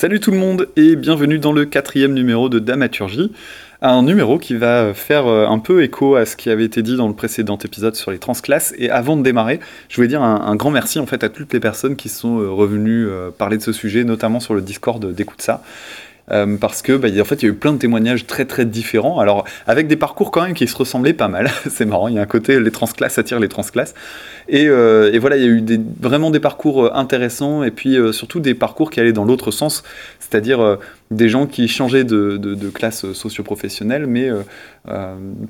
Salut tout le monde et bienvenue dans le quatrième numéro de Damaturgie. Un numéro qui va faire euh, un peu écho à ce qui avait été dit dans le précédent épisode sur les transclasses. Et avant de démarrer, je voulais dire un, grand merci en fait à toutes les personnes qui sont euh, revenues euh, parler de ce sujet, notamment sur le Discord d'Écoute ça. Euh, parce que bah, en fait il y a eu plein de témoignages très très différents, alors avec des parcours quand même qui se ressemblaient pas mal, c'est marrant, il y a un côté les transclasses attirent les transclasses, et, euh, et voilà il y a eu vraiment des parcours euh, intéressants et puis surtout des parcours qui allaient dans l'autre sens, c'est-à-dire des gens qui changeaient de, de, classe socio-professionnelle, mais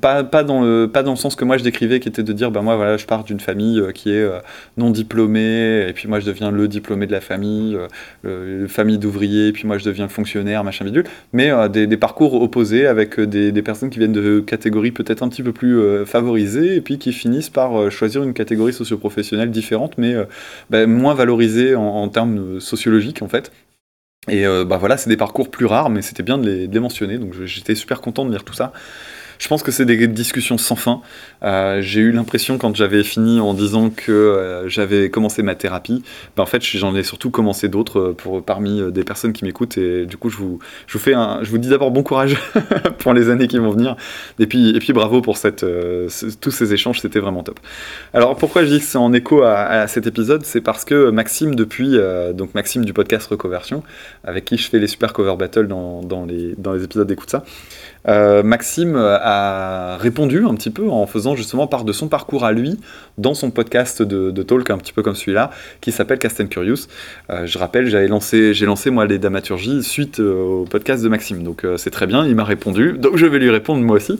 pas, pas, dans le, pas dans le sens que moi je décrivais, qui était de dire, ben moi voilà, je pars d'une famille qui est non diplômée, et puis moi je deviens le diplômé de la famille, le, famille d'ouvriers, et puis moi je deviens fonctionnaire, machin bidule, mais euh, des, parcours opposés avec euh, des, personnes qui viennent de catégories peut-être un petit peu plus euh, favorisées et puis qui finissent par choisir une catégorie socioprofessionnelle différente, mais bah, moins valorisée en, termes sociologiques en fait. Et bah voilà, c'est des parcours plus rares, mais c'était bien de les, de les mentionner, donc j'étais super content de lire tout ça. Je pense que c'est des discussions sans fin. Euh, j'ai eu l'impression quand j'avais fini en disant que euh, j'avais commencé ma thérapie, ben en fait j'en ai surtout commencé d'autres euh, pour parmi des personnes qui m'écoutent et du coup je vous, je vous fais un, je vous dis d'abord bon courage pour les années qui vont venir et puis et puis bravo pour cette tous ces échanges c'était vraiment top. Alors pourquoi je dis que c'est en écho à, cet épisode, c'est parce que Maxime depuis donc Maxime du podcast Recoversion avec qui je fais les super cover battles dans, dans les dans les épisodes d'écoute ça. Maxime a répondu un petit peu en faisant justement part de son parcours à lui dans son podcast de, talk, un petit peu comme celui-là, qui s'appelle Cast Curious. Euh, je rappelle, j'avais lancé, j'ai lancé moi les dramaturgies suite euh, au podcast de Maxime, donc euh, c'est très bien, il m'a répondu, donc je vais lui répondre moi aussi.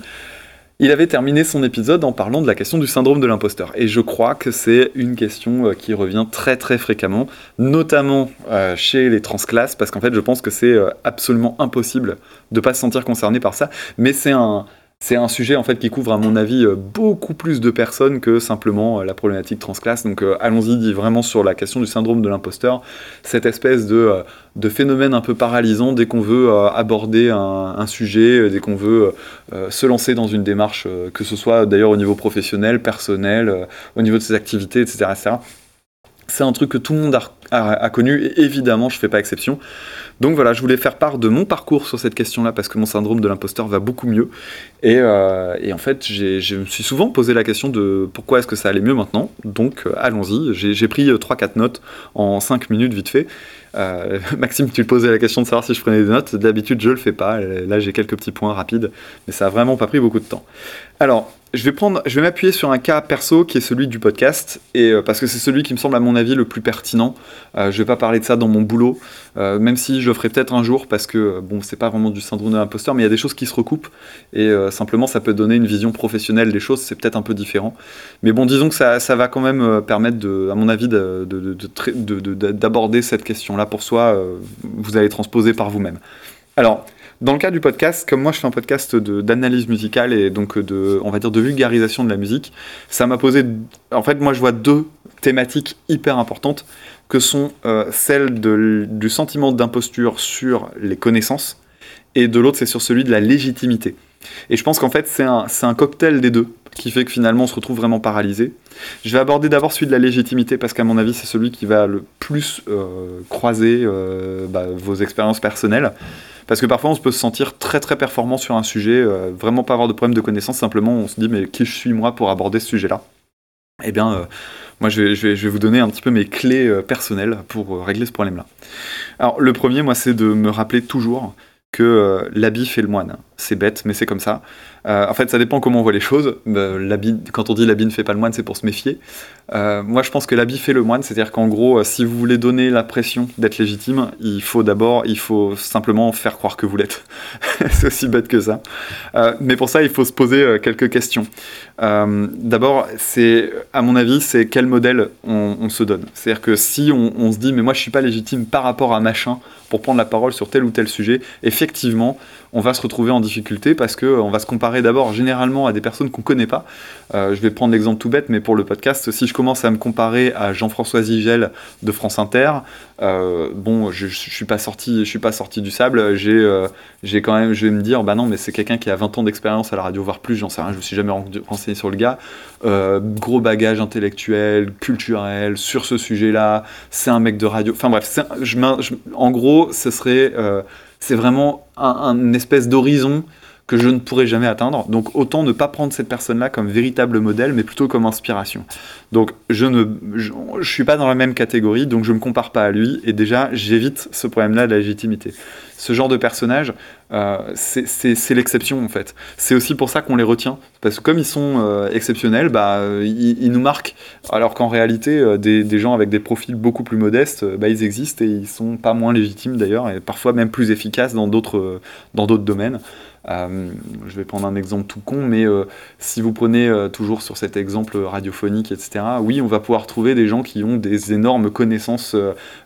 Il avait terminé son épisode en parlant de la question du syndrome de l'imposteur. Et je crois que c'est une question qui revient très très fréquemment, notamment chez les transclasses, parce qu'en fait je pense que c'est absolument impossible de ne pas se sentir concerné par ça. Mais c'est un, c'est un sujet en fait qui couvre à mon avis euh, beaucoup plus de personnes que simplement euh, la problématique transclasse. Donc euh, allons-y vraiment sur la question du syndrome de l'imposteur, cette espèce de, phénomène un peu paralysant dès qu'on veut aborder un, sujet, dès qu'on veut se lancer dans une démarche, que ce soit d'ailleurs au niveau professionnel, personnel, au niveau de ses activités, etc. C'est un truc que tout le monde a, connu et évidemment je fais pas exception. Donc voilà, je voulais faire part de mon parcours sur cette question-là parce que mon syndrome de l'imposteur va beaucoup mieux. Et, euh, en fait, je me suis souvent posé la question de pourquoi est-ce que ça allait mieux maintenant. Donc euh, allons-y. J'ai pris 3-4 euh, notes en 5 minutes vite fait. Maxime, tu posais la question de savoir si je prenais des notes. D'habitude, je le fais pas. Là, j'ai quelques petits points rapides, mais ça a vraiment pas pris beaucoup de temps. Alors, je vais m'appuyer sur un cas perso qui est celui du podcast, et parce que c'est celui qui me semble à mon avis le plus pertinent. je vais pas parler de ça dans mon boulot, même si je le ferai peut-être un jour parce que bon, c'est pas vraiment du syndrome de l'imposteur, mais il y a des choses qui se recoupent et simplement ça peut donner une vision professionnelle des choses, c'est peut-être un peu différent. Mais bon, disons que ça, va quand même permettre, à mon avis, d'aborder cette question-là pour soi. vous allez transposer par vous-même. Alors, dans le cas du podcast, comme moi je fais un podcast d'analyse musicale et donc de, on va dire, de vulgarisation de la musique, ça m'a posé, en fait, moi je vois deux thématiques hyper importantes que sont euh, celles du sentiment d'imposture sur les connaissances et de l'autre c'est sur celui de la légitimité. Et je pense qu'en fait c'est un, un cocktail des deux qui fait que finalement on se retrouve vraiment paralysé. Je vais aborder d'abord celui de la légitimité parce qu'à mon avis c'est celui qui va le plus euh, croiser euh, bah, vos expériences personnelles. Parce que parfois on se peut se sentir très très performant sur un sujet, euh, vraiment pas avoir de problème de connaissance, simplement on se dit mais qui je suis moi pour aborder ce sujet-là? Eh bien, moi je vais, vous donner un petit peu mes clés personnelles pour régler ce problème-là. Alors le premier, moi, c'est de me rappeler toujours que l'habit fait le moine. C'est bête, mais c'est comme ça. Euh, en fait, ça dépend comment on voit les choses. Euh, quand on dit l'habit ne fait pas le moine, c'est pour se méfier. Euh, moi, je pense que l'habit fait le moine, c'est-à-dire qu'en gros, si vous voulez donner l'impression d'être légitime, il faut d'abord, il faut simplement faire croire que vous l'êtes. c'est aussi bête que ça. mais pour ça, il faut se poser quelques questions. d'abord, c'est, à mon avis, c'est quel modèle on, se donne. C'est-à-dire que si on, se dit, mais moi, je suis pas légitime par rapport à machin pour prendre la parole sur tel ou tel sujet, effectivement, on va se retrouver en difficulté parce qu'on va se comparer d'abord généralement à des personnes qu'on connaît pas. je vais prendre l'exemple tout bête, mais pour le podcast, si je commence à me comparer à Jean-François Zigel de France Inter, bon, je, je, suis pas sorti, je suis pas sorti du sable. J'ai, quand même, je vais me dire, bah non, mais c'est quelqu'un qui a 20 ans d'expérience à la radio, voire plus, j'en sais rien, je me suis jamais renseigné sur le gars. gros bagage intellectuel, culturel, sur ce sujet-là, c'est un mec de radio. Enfin bref, en gros, ce serait, euh, c'est vraiment un, espèce d'horizon que je ne pourrais jamais atteindre. Donc autant ne pas prendre cette personne-là comme véritable modèle, mais plutôt comme inspiration. Donc je ne je, suis pas dans la même catégorie, donc je ne me compare pas à lui, et déjà j'évite ce problème-là de la légitimité. Ce genre de personnage, euh, c'est l'exception en fait. C'est aussi pour ça qu'on les retient, parce que comme ils sont euh, exceptionnels, bah, ils, nous marquent, alors qu'en réalité, euh, des, des, gens avec des profils beaucoup plus modestes, bah, ils existent et ils sont pas moins légitimes d'ailleurs, et parfois même plus efficaces dans d'autres domaines. Euh, je vais prendre un exemple tout con, mais euh, si vous prenez euh, toujours sur cet exemple radiophonique, etc., oui, on va pouvoir trouver des gens qui ont des énormes connaissances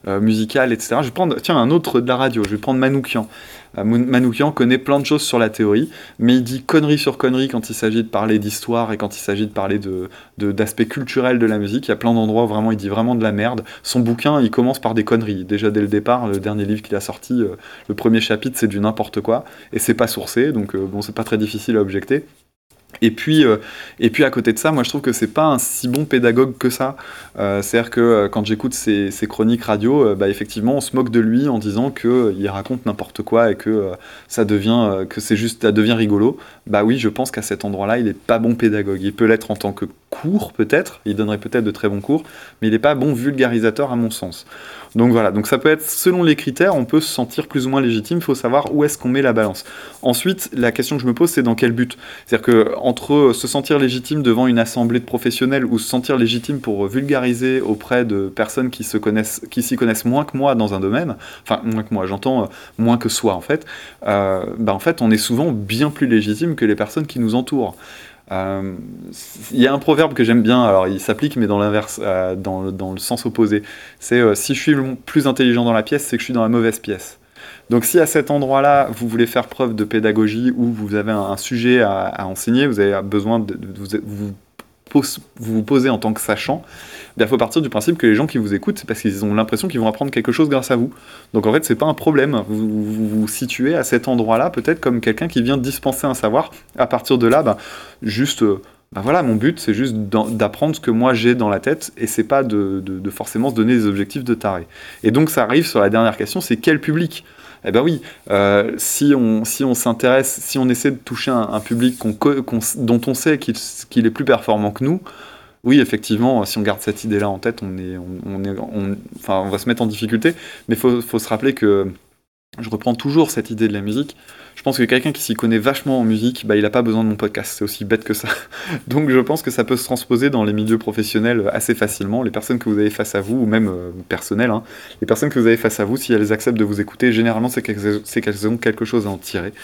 musicales, etc. Je vais prendre, tiens, un autre de la radio, je vais prendre Manoukian. Manoukian connaît plein de choses sur la théorie, mais il dit connerie sur connerie quand il s'agit de parler d'histoire et quand il s'agit de parler de, d'aspects culturels de la musique. Il y a plein d'endroits où vraiment il dit vraiment de la merde. Son bouquin, il commence par des conneries. Déjà dès le départ, le dernier livre qu'il a sorti, le premier chapitre, c'est du n'importe quoi et c'est pas sourcé donc euh, bon, c'est pas très difficile à objecter. Et puis, euh, et puis à côté de ça, moi je trouve que c'est pas un si bon pédagogue que ça. Euh, c'est-à-dire que quand j'écoute ses, chroniques radio, bah, effectivement on se moque de lui en disant qu'il raconte n'importe quoi et que ça devient, que c'est juste, ça devient rigolo. Bah oui, je pense qu'à cet endroit-là, il est pas bon pédagogue. Il peut l'être en tant que cours peut-être, il donnerait peut-être de très bons cours, mais il n'est pas bon vulgarisateur à mon sens. Donc voilà, donc ça peut être selon les critères, on peut se sentir plus ou moins légitime, il faut savoir où est-ce qu'on met la balance. Ensuite, la question que je me pose, c'est dans quel but? C'est-à-dire que entre se sentir légitime devant une assemblée de professionnels ou se sentir légitime pour vulgariser auprès de personnes qui se connaissent, s'y connaissent moins que moi dans un domaine, enfin moins que moi, j'entends euh, moins que soi en fait, euh, bah en fait on est souvent bien plus légitime que les personnes qui nous entourent. Euh, il y a un proverbe que j'aime bien, alors il s'applique mais dans l'inverse, euh, dans, le sens opposé. C'est euh, si je suis plus intelligent dans la pièce, c'est que je suis dans la mauvaise pièce. Donc si à cet endroit-là, vous voulez faire preuve de pédagogie ou vous avez un, sujet à, enseigner, vous avez besoin de, vous, vous vous posez en tant que sachant, il faut partir du principe que les gens qui vous écoutent, c'est parce qu'ils ont l'impression qu'ils vont apprendre quelque chose grâce à vous. Donc en fait, c'est pas un problème. Vous vous, situez à cet endroit-là, peut-être comme quelqu'un qui vient dispenser un savoir. À partir de là, bah, juste. Ben voilà, mon but, c'est juste d'apprendre ce que moi j'ai dans la tête, et c'est pas de, forcément se donner des objectifs de taré. Et donc ça arrive sur la dernière question, c'est quel public? Eh ben oui, euh, si on si on s'intéresse, si on essaie de toucher un, public dont on sait qu'il est plus performant que nous, oui, effectivement, si on garde cette idée-là en tête, on, est, on, va se mettre en difficulté. Mais il faut, se rappeler que je reprends toujours cette idée de la musique. Je pense que quelqu'un qui s'y connaît vachement en musique, bah, il n'a pas besoin de mon podcast. C'est aussi bête que ça. Donc je pense que ça peut se transposer dans les milieux professionnels assez facilement. Les personnes que vous avez face à vous, ou même euh, personnelles, hein, les personnes que vous avez face à vous, si elles acceptent de vous écouter, généralement c'est qu'elles ont quelque chose à en tirer.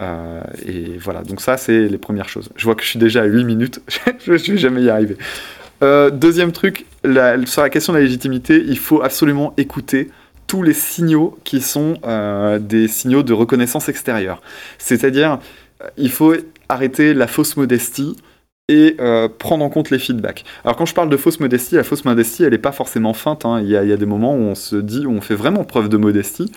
Euh, et voilà, donc ça c'est les premières choses. Je vois que je suis déjà à 8 minutes, je ne vais jamais y arriver. Euh, deuxième truc, sur la question de la légitimité, il faut absolument écouter tous les signaux qui sont euh, des signaux de reconnaissance extérieure. C'est-à-dire, il faut arrêter la fausse modestie et euh, prendre en compte les feedbacks. Alors quand je parle de fausse modestie, la fausse modestie, elle n'est pas forcément feinte. Hein. Il, y a, des moments où on se dit, où on fait vraiment preuve de modestie.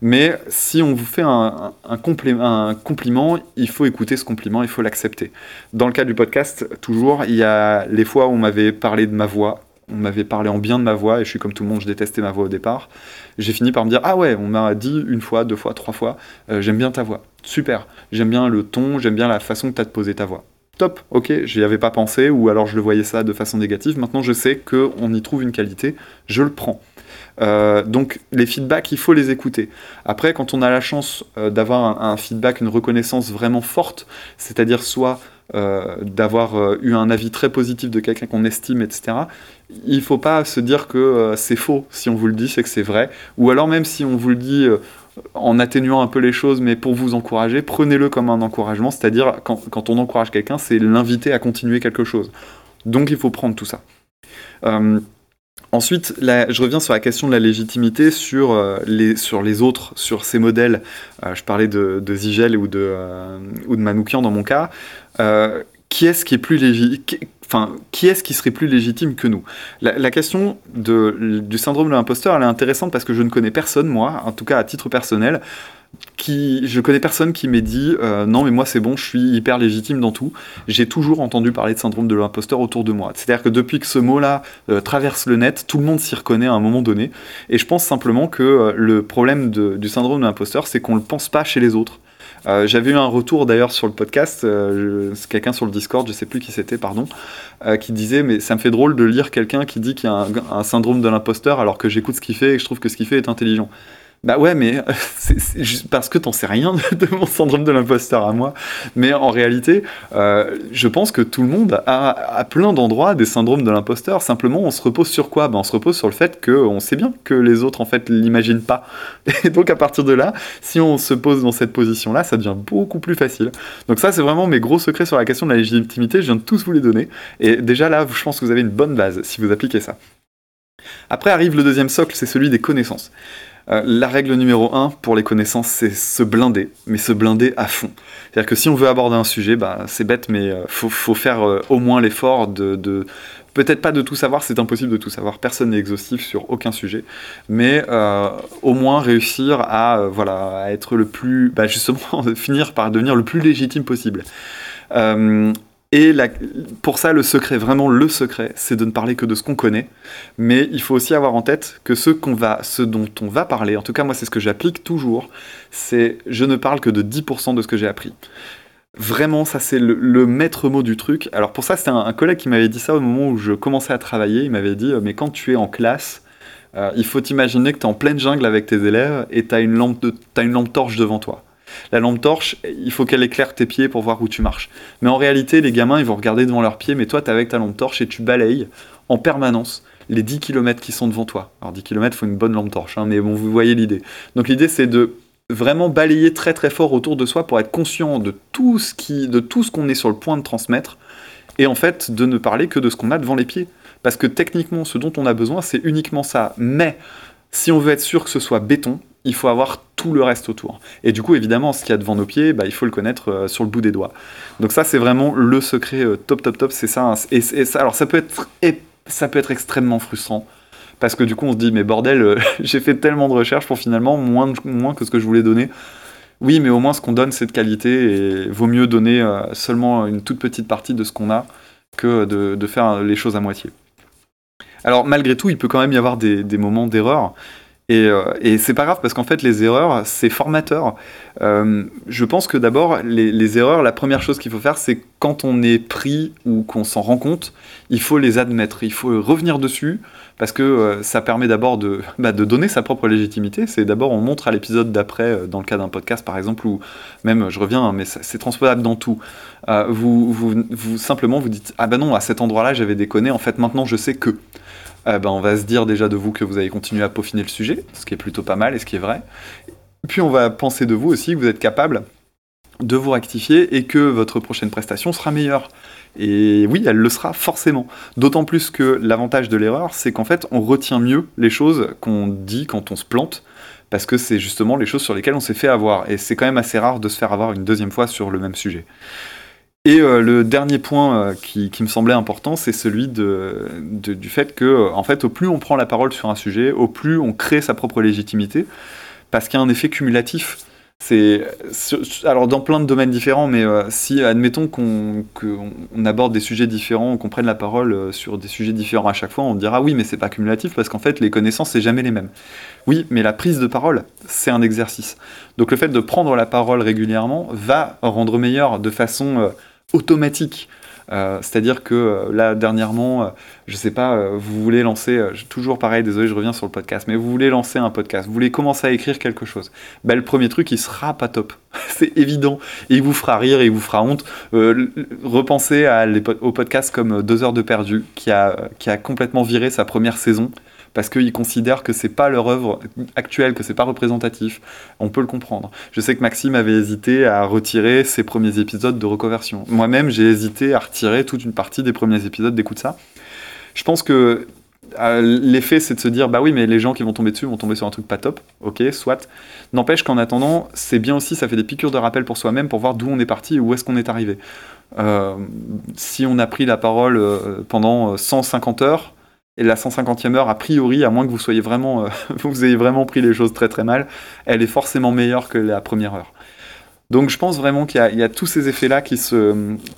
Mais si on vous fait un, un, compliment, il faut écouter ce compliment, il faut l'accepter. Dans le cas du podcast, toujours, il y a les fois où on m'avait parlé de ma voix, on m'avait parlé en bien de ma voix, et je suis comme tout le monde, je détestais ma voix au départ. J'ai fini par me dire, ah ouais, on m'a dit une fois, deux fois, trois fois, euh, j'aime bien ta voix. Super, j'aime bien le ton, j'aime bien la façon que tu as de poser ta voix top, ok, j'y avais pas pensé, ou alors je le voyais ça de façon négative, maintenant je sais qu'on y trouve une qualité, je le prends. Euh, donc les feedbacks, il faut les écouter. Après, quand on a la chance euh, d'avoir un, feedback, une reconnaissance vraiment forte, c'est-à-dire soit euh, d'avoir eu un avis très positif de quelqu'un qu'on estime, etc., il faut pas se dire que c'est faux. Si on vous le dit, c'est que c'est vrai. Ou alors même si on vous le dit en atténuant un peu les choses, mais pour vous encourager, prenez-le comme un encouragement, c'est-à-dire quand, on encourage quelqu'un, c'est l'inviter à continuer quelque chose. Donc il faut prendre tout ça. Ensuite, je reviens sur la question de la légitimité sur, euh, les, autres, sur ces modèles. Euh, je parlais de, Zigel ou de, euh, ou de Manoukian dans mon cas. qui est-ce qui serait plus légitime que nous? La, question du syndrome de l'imposteur, elle est intéressante parce que je ne connais personne, moi, en tout cas à titre personnel, qui, je connais personne qui m'ait dit euh, non mais moi c'est bon, je suis hyper légitime dans tout. J'ai toujours entendu parler de syndrome de l'imposteur autour de moi. C'est-à-dire que depuis que ce mot-là euh, traverse le net, tout le monde s'y reconnaît à un moment donné. Et je pense simplement que euh, le problème du syndrome de l'imposteur, c'est qu'on ne le pense pas chez les autres. J'avais eu un retour d'ailleurs sur le podcast, quelqu'un sur le Discord, je sais plus qui c'était, pardon, qui disait mais ça me fait drôle de lire quelqu'un qui dit qu'il y a un, un syndrome de l'imposteur alors que j'écoute ce qu'il fait et que je trouve que ce qu'il fait est intelligent. Bah ouais, mais c'est juste parce que t'en sais rien de, mon syndrome de l'imposteur à moi. Mais en réalité, euh, je pense que tout le monde a à plein d'endroits des syndromes de l'imposteur. Simplement, on se repose sur quoi? Ben, On se repose sur le fait qu'on sait bien que les autres, en fait, l'imaginent pas. Et donc, à partir de là, si on se pose dans cette position-là, ça devient beaucoup plus facile. Donc ça, c'est vraiment mes gros secrets sur la question de la légitimité. Je viens de tous vous les donner. Et déjà là, je pense que vous avez une bonne base si vous appliquez ça. Après arrive le deuxième socle, c'est celui des connaissances. Euh, la règle numéro 1 pour les connaissances, c'est se blinder, mais se blinder à fond. C'est-à-dire que si on veut aborder un sujet, bah, c'est bête, mais euh, faut, faire euh, au moins l'effort de, peut-être pas de tout savoir, c'est impossible de tout savoir, personne n'est exhaustif sur aucun sujet, mais au moins réussir à, voilà, à être le plus, bah, justement, finir par devenir le plus légitime possible. Et pour ça, le secret, vraiment le secret, c'est de ne parler que de ce qu'on connaît. Mais il faut aussi avoir en tête que ce, qu'on va, ce dont on va parler, en tout cas moi c'est ce que j'applique toujours, c'est je ne parle que de 10% de ce que j'ai appris. Vraiment, ça c'est le, maître mot du truc. Alors pour ça, c'était un, collègue qui m'avait dit ça au moment où je commençais à travailler. Il m'avait dit, mais quand tu es en classe, euh, il faut t'imaginer que tu es en pleine jungle avec tes élèves et tu as, une lampe torche devant toi. La lampe torche, il faut qu'elle éclaire tes pieds pour voir où tu marches. Mais en réalité, les gamins, ils vont regarder devant leurs pieds, mais toi, tu es avec ta lampe torche et tu balayes en permanence les 10 km qui sont devant toi. Alors 10 km, il faut une bonne lampe torche, hein, mais bon, vous voyez l'idée. Donc l'idée, c'est de vraiment balayer très très fort autour de soi pour être conscient de tout ce qui, de tout ce qu'on est sur le point de transmettre, et en fait de ne parler que de ce qu'on a devant les pieds. Parce que techniquement, ce dont on a besoin, c'est uniquement ça. Mais si on veut être sûr que ce soit béton, il faut avoir tout le reste autour. Et du coup, évidemment, ce qu'il y a devant nos pieds, bah, il faut le connaître euh, sur le bout des doigts. Donc ça, c'est vraiment le secret euh, top, top, top. C'est ça, hein. et, ça. Alors ça peut être, extrêmement frustrant. Parce que du coup, on se dit, mais bordel, euh, j'ai fait tellement de recherches pour finalement moins, moins que ce que je voulais donner. Oui, mais au moins, ce qu'on donne, c'est de qualité. Et vaut mieux donner seulement une toute petite partie de ce qu'on a que de, faire les choses à moitié. Alors malgré tout, il peut quand même y avoir des, moments d'erreur. Euh, et, c'est pas grave parce qu'en fait, les erreurs, c'est formateur. Euh, je pense que d'abord, les, erreurs, la première chose qu'il faut faire, c'est quand on est pris ou qu'on s'en rend compte, il faut les admettre. Il faut revenir dessus parce que euh, ça permet d'abord de, bah, de donner sa propre légitimité. C'est d'abord, on montre à l'épisode d'après, dans le cas d'un podcast par exemple, ou même, je reviens, hein, mais c'est transposable dans tout. vous, vous, simplement, vous dites Ah ben non, à cet endroit-là, j'avais déconné, en fait, maintenant, je sais que. Euh, ben, on va se dire déjà de vous que vous allez continuer à peaufiner le sujet, ce qui est plutôt pas mal et ce qui est vrai. Puis on va penser de vous aussi que vous êtes capable de vous rectifier et que votre prochaine prestation sera meilleure. Et oui, elle le sera forcément. D'autant plus que l'avantage de l'erreur, c'est qu'en fait, on retient mieux les choses qu'on dit quand on se plante, parce que c'est justement les choses sur lesquelles on s'est fait avoir. Et c'est quand même assez rare de se faire avoir une deuxième fois sur le même sujet. Et euh, le dernier point euh, qui, me semblait important, c'est celui du fait que, euh, en fait, au plus on prend la parole sur un sujet, au plus on crée sa propre légitimité, parce qu'il y a un effet cumulatif. C'est alors dans plein de domaines différents, mais si admettons qu'on aborde des sujets différents, qu'on prenne la parole sur des sujets différents à chaque fois, on dira oui, mais c'est pas cumulatif parce qu'en fait les connaissances c'est jamais les mêmes. Oui, mais la prise de parole c'est un exercice. Donc le fait de prendre la parole régulièrement va rendre meilleur de façon automatique. Euh, c'est-à-dire que euh, là, dernièrement, euh, je sais pas, vous voulez lancer, toujours pareil, désolé, je reviens sur le podcast, mais vous voulez lancer un podcast, vous voulez commencer à écrire quelque chose. Ben, le premier truc, il sera pas top. C'est évident. Et il vous fera rire et il vous fera honte. repensez au podcast comme Deux heures de perdu, qui a complètement viré sa première saison parce qu'ils considèrent que c'est pas leur œuvre actuelle, que c'est pas représentatif. On peut le comprendre. Je sais que Maxime avait hésité à retirer ses premiers épisodes de reconversion. Moi-même, j'ai hésité à retirer toute une partie des premiers épisodes d'écoute ça. Je pense que L'effet, c'est de se dire, bah oui, mais les gens qui vont tomber dessus vont tomber sur un truc pas top. Ok, soit. N'empêche qu'en attendant, c'est bien aussi, ça fait des piqûres de rappel pour soi-même pour voir d'où on est parti et où est-ce qu'on est arrivé. si on a pris la parole pendant 150 heures, et la 150e heure, a priori, à moins que vous soyez vraiment, vous ayez vraiment pris les choses très très mal, elle est forcément meilleure que la première heure. Donc je pense vraiment qu'il y, a tous ces effets-là qui,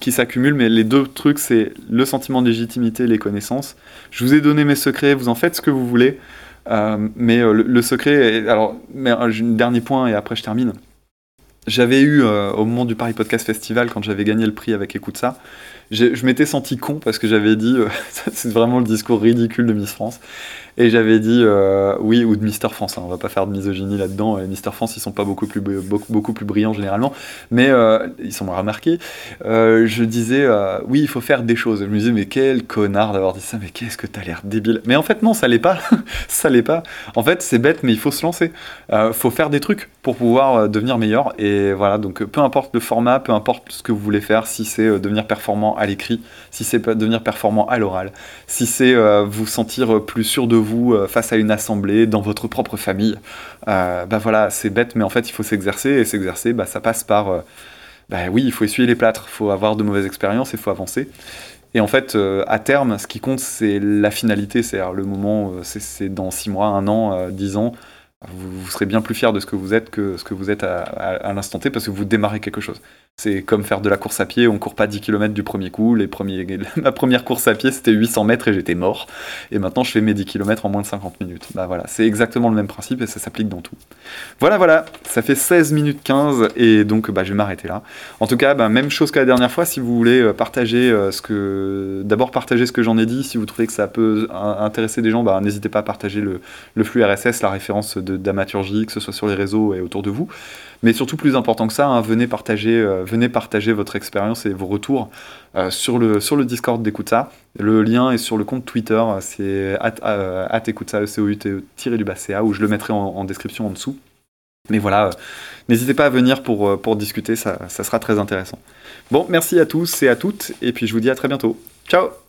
qui s'accumulent, mais les deux trucs, c'est le sentiment de légitimité, les connaissances. Je vous ai donné mes secrets, vous en faites ce que vous voulez, euh, mais euh, le, secret, alors, mais, un dernier point et après je termine. J'avais eu, euh, au moment du Paris Podcast Festival, quand j'avais gagné le prix avec Écoute ça, je m'étais senti con parce que j'avais dit, c'est vraiment le discours ridicule de Miss France, et j'avais dit euh, oui, ou de Mister France, hein, on va pas faire de misogynie là-dedans. Et Mister France, ils sont pas beaucoup plus, beaucoup, plus brillants généralement, mais euh, ils sont remarqués. Euh, je disais oui, il faut faire des choses. Je me disais, mais quel connard d'avoir dit ça, mais qu'est-ce que t'as l'air débile. Mais en fait, non, ça l'est pas. ça l'est pas. En fait, c'est bête, mais il faut se lancer. faut faire des trucs pour pouvoir devenir meilleur. Et voilà, donc peu importe le format, peu importe ce que vous voulez faire, si c'est devenir performant à l'écrit, si c'est devenir performant à l'oral, si c'est vous sentir plus sûr de vous euh, face à une assemblée, dans votre propre famille. Euh, bah voilà, c'est bête, mais en fait, il faut s'exercer, et s'exercer, bah, ça passe par... Euh, bah oui, il faut essuyer les plâtres, il faut avoir de mauvaises expériences, il faut avancer. Et en fait, à terme, ce qui compte, c'est la finalité, c'est-à-dire le moment, c'est dans 6 mois, 1 an, 10 ans, vous, serez bien plus fier de ce que vous êtes que ce que vous êtes à, l'instant T parce que vous démarrez quelque chose. C'est comme faire de la course à pied, on court pas 10 km du premier coup. Les premiers, ma première course à pied c'était 800 mètres et j'étais mort. Et maintenant je fais mes 10 km en moins de 50 minutes. Bah voilà, c'est exactement le même principe et ça s'applique dans tout. Voilà, voilà, ça fait 16 minutes 15 et donc bah, je vais m'arrêter là. En tout cas, bah, même chose que la dernière fois, si vous voulez euh, partager euh, ce que. D'abord partager ce que j'en ai dit, si vous trouvez que ça peut intéresser des gens, bah, n'hésitez pas à partager le, flux RSS, la référence de d'amaturgie, que ce soit sur les réseaux et autour de vous. Mais surtout, plus important que ça, hein, venez, partager, euh, venez partager votre expérience et vos retours euh, sur, le, sur le Discord d'Écoute ça. Le lien est sur le compte Twitter, c'est at, euh, ça, du bas où je le mettrai en, description en dessous. Mais voilà, n'hésitez pas à venir pour, pour discuter, ça, ça sera très intéressant. Bon, merci à tous et à toutes, et puis je vous dis à très bientôt. Ciao